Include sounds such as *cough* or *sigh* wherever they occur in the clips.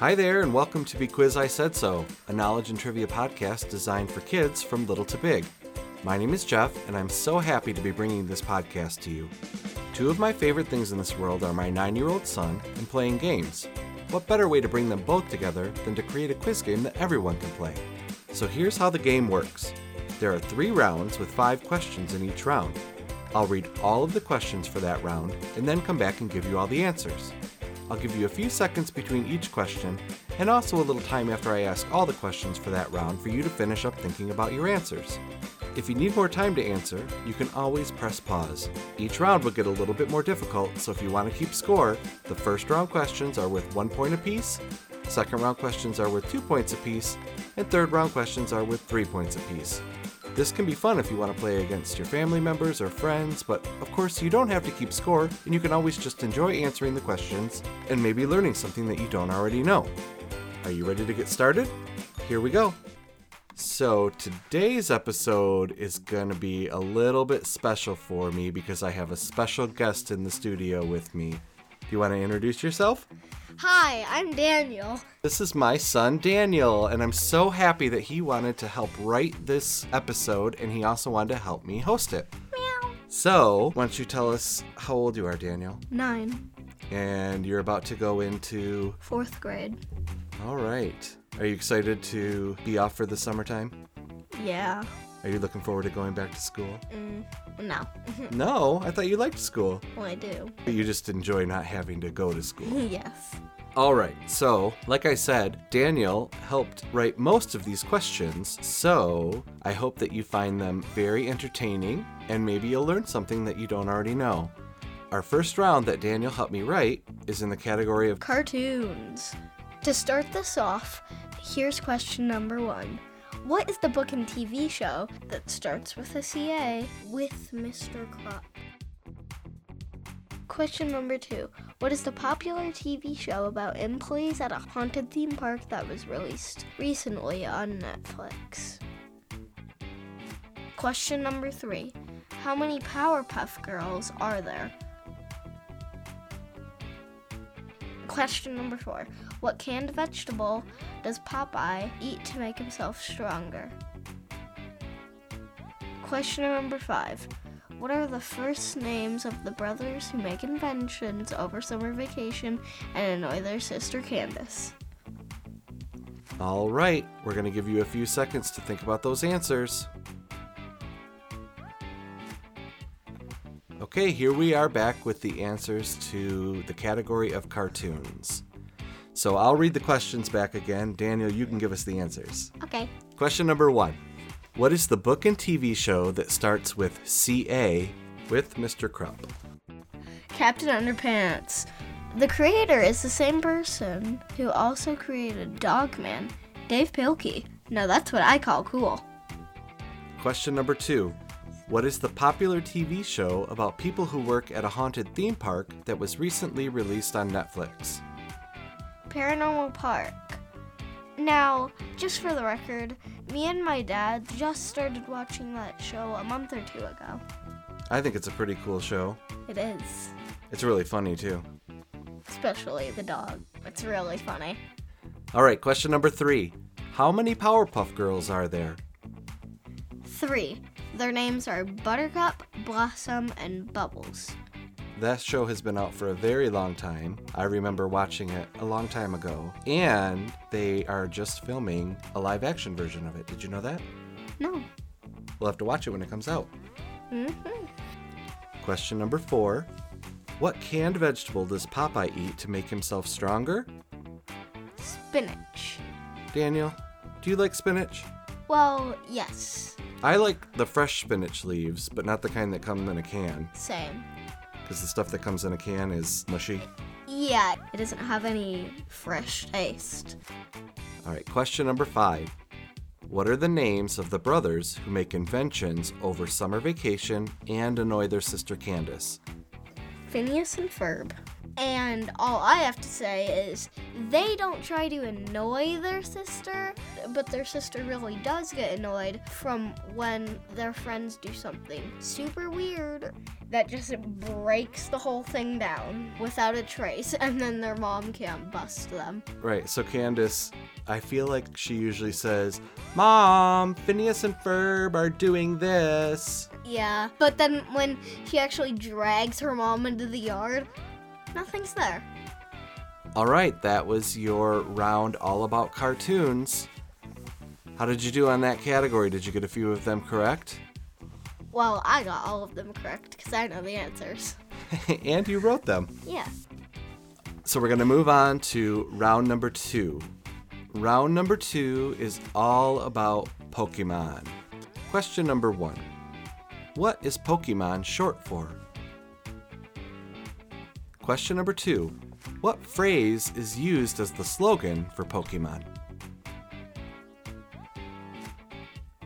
Hi there, and welcome to Be Quiz I Said So, a knowledge and trivia podcast designed for kids from little to big. My name is Jeff, and I'm so happy to be bringing this podcast to you. Two of my favorite things in this world are my nine year old son and playing games. What better way to bring them both together than to create a quiz game that everyone can play? So here's how the game works there are three rounds with five questions in each round. I'll read all of the questions for that round and then come back and give you all the answers. I'll give you a few seconds between each question and also a little time after I ask all the questions for that round for you to finish up thinking about your answers. If you need more time to answer, you can always press pause. Each round will get a little bit more difficult, so if you want to keep score, the first round questions are with one point apiece, second round questions are with two points apiece, and third round questions are with three points apiece. This can be fun if you want to play against your family members or friends, but of course, you don't have to keep score, and you can always just enjoy answering the questions and maybe learning something that you don't already know. Are you ready to get started? Here we go. So, today's episode is going to be a little bit special for me because I have a special guest in the studio with me. Do you want to introduce yourself? Hi, I'm Daniel. This is my son Daniel, and I'm so happy that he wanted to help write this episode and he also wanted to help me host it. Meow. So, why don't you tell us how old you are, Daniel? Nine. And you're about to go into. Fourth grade. All right. Are you excited to be off for the summertime? Yeah. Are you looking forward to going back to school? Mm, no. *laughs* No, I thought you liked school. well, I do. You just enjoy not having to go to school. *laughs* yes. All right, so like I said, Daniel helped write most of these questions, so I hope that you find them very entertaining and maybe you'll learn something that you don't already know. Our first round that Daniel helped me write is in the category of Cartoons. To start this off, here's question number one. What is the book and TV show that starts with a CA with Mr. Krupp? Question number two. What is the popular TV show about employees at a haunted theme park that was released recently on Netflix? Question number three. How many Powerpuff Girls are there? Question number four. What canned vegetable does Popeye eat to make himself stronger? Question number five. What are the first names of the brothers who make inventions over summer vacation and annoy their sister Candace? All right, we're going to give you a few seconds to think about those answers. Okay, here we are back with the answers to the category of cartoons. So I'll read the questions back again. Daniel, you can give us the answers. Okay. Question number one What is the book and TV show that starts with CA with Mr. Krupp? Captain Underpants. The creator is the same person who also created Dogman, Dav Pilkey. Now that's what I call cool. Question number two What is the popular TV show about people who work at a haunted theme park that was recently released on Netflix? Paranormal Park. Now, just for the record, me and my dad just started watching that show a month or two ago. I think it's a pretty cool show. It is, It's really funny too. especially the dog. It's really funny. All right, question number three How many Powerpuff Girls are there? Three. Their names are Buttercup, Blossom, and Bubbles. That show has been out for a very long time. I remember watching it a long time ago. And they are just filming a live action version of it. Did you know that? No. We'll have to watch it when it comes out. Mm-hmm. Question number four What canned vegetable does Popeye eat to make himself stronger? Spinach. Daniel, do you like spinach? Well, yes. I like the fresh spinach leaves, but not the kind that come in a can, Same. because the stuff that comes in a can is mushy. Yeah, it doesn't have any fresh taste. All right, question number five. What are the names of the brothers who make inventions over summer vacation and annoy their sister Candace? Phineas and Ferb. And all I have to say is they don't try to annoy their sister, but their sister really does get annoyed from when their friends do something super weird that just breaks the whole thing down without a trace, and then their mom can't bust them. Right. So Candace, I feel like she usually says, "Mom, Phineas and Ferb are doing this." Yeah, but then when she actually drags her mom into the yard, nothing's there. All right, that was your round all about cartoons. How did you do on that category? Did you get a few of them correct? Well, I got all of them correct because I know the answers. *laughs* and you wrote them. Yeah. So we're going to move on to round number two. Round number two is all about Pokemon. Question number one What is Pokemon short for? Question number two What phrase is used as the slogan for Pokemon?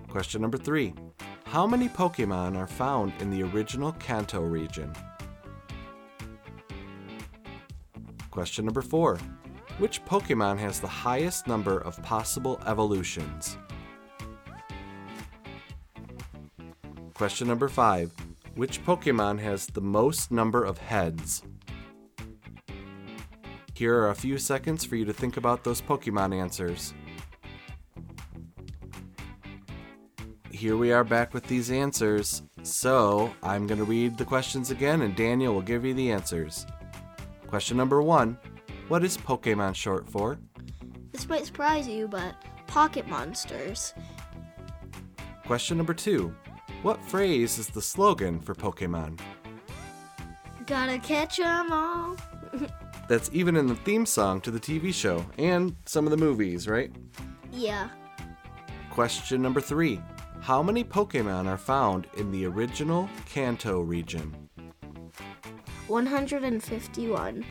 Question number three How many Pokemon are found in the original Kanto region? Question number four Which Pokemon has the highest number of possible evolutions? Question number five Which Pokemon has the most number of heads? Here are a few seconds for you to think about those Pokemon answers. Here we are back with these answers. So, I'm going to read the questions again and Daniel will give you the answers. Question number one What is Pokemon short for? This might surprise you, but pocket monsters. Question number two What phrase is the slogan for Pokemon? Gotta catch 'em all. *laughs* That's even in the theme song to the TV show and some of the movies, right? Yeah. Question number three How many Pokemon are found in the original Kanto region? 151.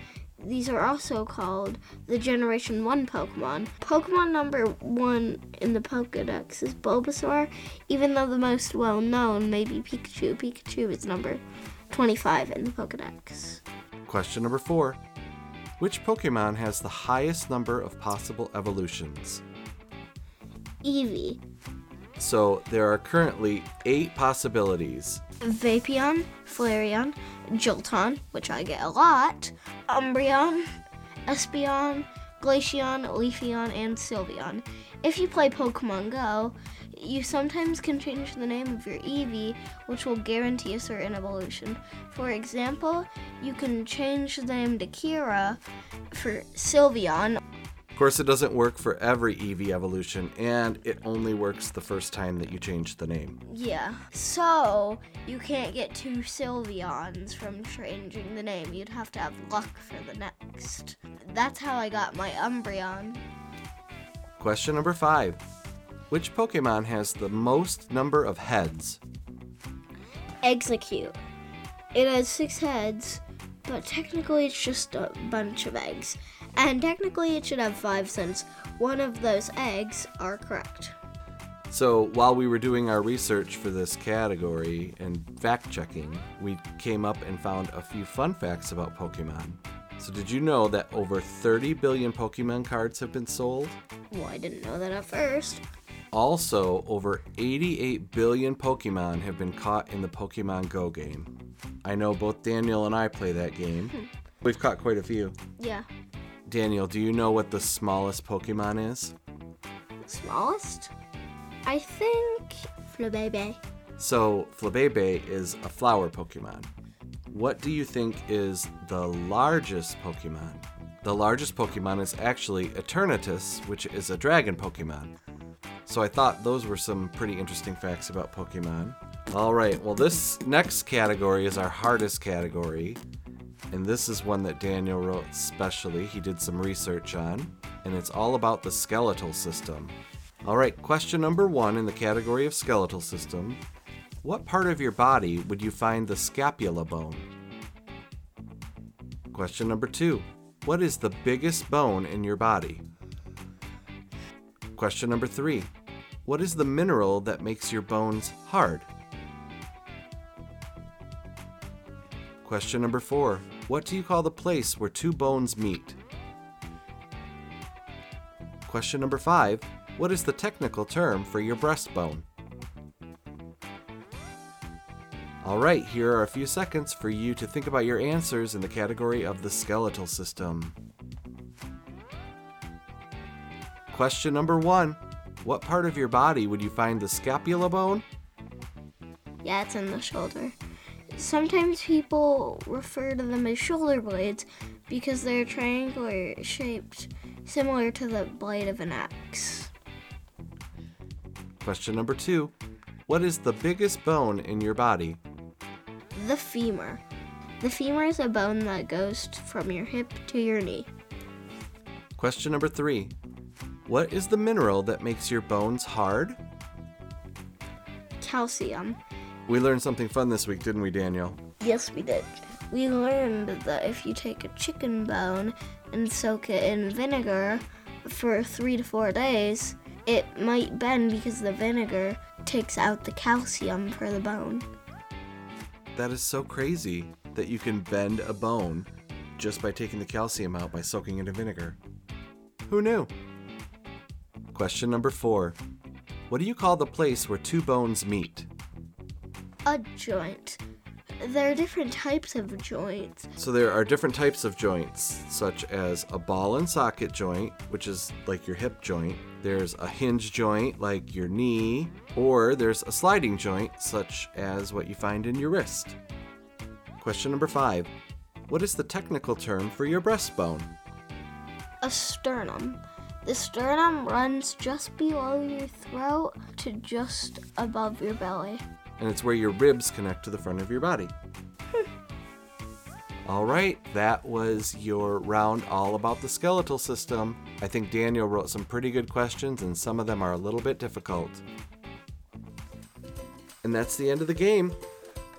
These are also called the Generation 1 Pokemon. Pokemon number 1 in the Pokedex is Bulbasaur, even though the most well known may be Pikachu. Pikachu is number 25 in the Pokedex. Question number four Which Pokemon has the highest number of possible evolutions? Eevee, So there are currently eight possibilities. Vaporeon, Flareon, Jolteon, which I get a lot, Umbreon, Espeon, Glaceon, Leafeon, and Sylveon. If you play Pokemon Go, you sometimes can change the name of your Eevee, which will guarantee a certain evolution. For example, you can change the name to Kira for Sylveon. Of course, it doesn't work for every Eevee evolution, and it only works the first time that you change the name. Yeah. So, you can't get two Sylveons from changing the name. You'd have to have luck for the next. That's how I got my Umbreon. Question number five Which Pokemon has the most number of heads? Exeggcute. It has six heads, but technically it's just a bunch of eggs. And technically it should have five since one of those eggs are correct. So, while we were doing our research for this category and fact checking, we came up and found a few fun facts about Pokemon. So, did you know that over 30 billion Pokemon cards have been sold? Well, I didn't know that at first. Also, over 88 billion Pokemon have been caught in the Pokemon Go game. I know both Daniel and I play that game. Hmm. We've caught quite a few. Yeah. Daniel, do you know what the smallest Pokemon is? Smallest? I think Flabebe. So, Flabebe is a flower Pokemon. What do you think is the largest Pokemon? The largest Pokemon is actually Eternatus, which is a dragon Pokemon. So I thought those were some pretty interesting facts about Pokemon. All right, well, this next category is our hardest category. And this is one that Daniel wrote specially. He did some research on. And it's all about the skeletal system. All right, question number one in the category of skeletal system What part of your body would you find the scapula bone? Question number two What is the biggest bone in your body? Question number three What is the mineral that makes your bones hard? Question number four What do you call the place where two bones meet? Question number five What is the technical term for your breastbone? All right, here are a few seconds for you to think about your answers in the category of the skeletal system. Question number one What part of your body would you find the scapula bone? Yeah, it's in the shoulder. Sometimes people refer to them as shoulder blades because they're triangular shaped, similar to the blade of an axe. Question number two What is the biggest bone in your body? The femur. The femur is a bone that goes from your hip to your knee. Question number three What is the mineral that makes your bones hard? Calcium. We learned something fun this week, didn't we, Daniel? Yes, we did. We learned that if you take a chicken bone and soak it in vinegar for three to four days, it might bend because the vinegar takes out the calcium for the bone. That is so crazy that you can bend a bone just by taking the calcium out by soaking it in vinegar. Who knew? Question number four What do you call the place where two bones meet? A joint. There are different types of joints. So there are different types of joints, such as a ball and socket joint, which is like your hip joint. There's a hinge joint, like your knee, or there's a sliding joint, such as what you find in your wrist. Question number five What is the technical term for your breastbone? A sternum. The sternum runs just below your throat to just above your belly. and it's where your ribs connect to the front of your body. Hmm. all right, that was your round all about the skeletal system. I think Daniel wrote some pretty good questions, and some of them are a little bit difficult. And that's the end of the game.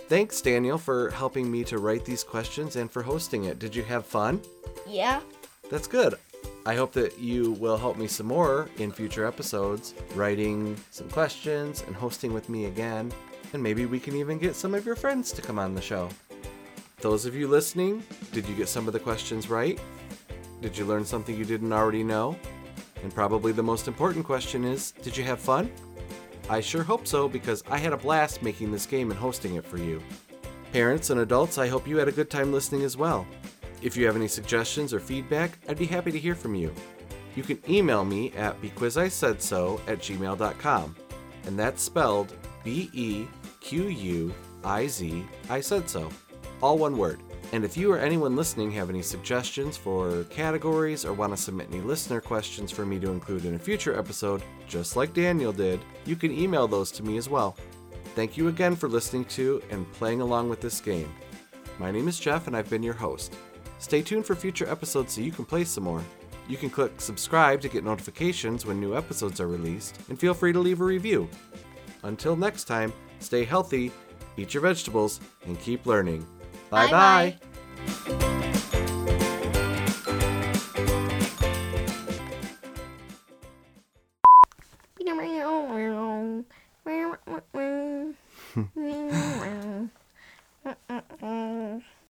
Thanks, Daniel, for helping me to write these questions and for hosting it. Did you have fun? Yeah? That's good. I hope that you will help me some more in future episodes, writing some questions and hosting with me again. And maybe we can even get some of your friends to come on the show. Those of you listening, did you get some of the questions right? Did you learn something you didn't already know? And probably the most important question is did you have fun? I sure hope so because I had a blast making this game and hosting it for you. Parents and adults, I hope you had a good time listening as well. If you have any suggestions or feedback, I'd be happy to hear from you. You can email me at bequizisaidso at gmail.com, and that's spelled B E Q U I Z I said so. All one word. And if you or anyone listening have any suggestions for categories or want to submit any listener questions for me to include in a future episode, just like Daniel did, you can email those to me as well. Thank you again for listening to and playing along with this game. My name is Jeff, and I've been your host. Stay tuned for future episodes so you can play some more. You can click subscribe to get notifications when new episodes are released, and feel free to leave a review. Until next time, stay healthy, eat your vegetables, and keep learning. Bye bye. Bye-bye.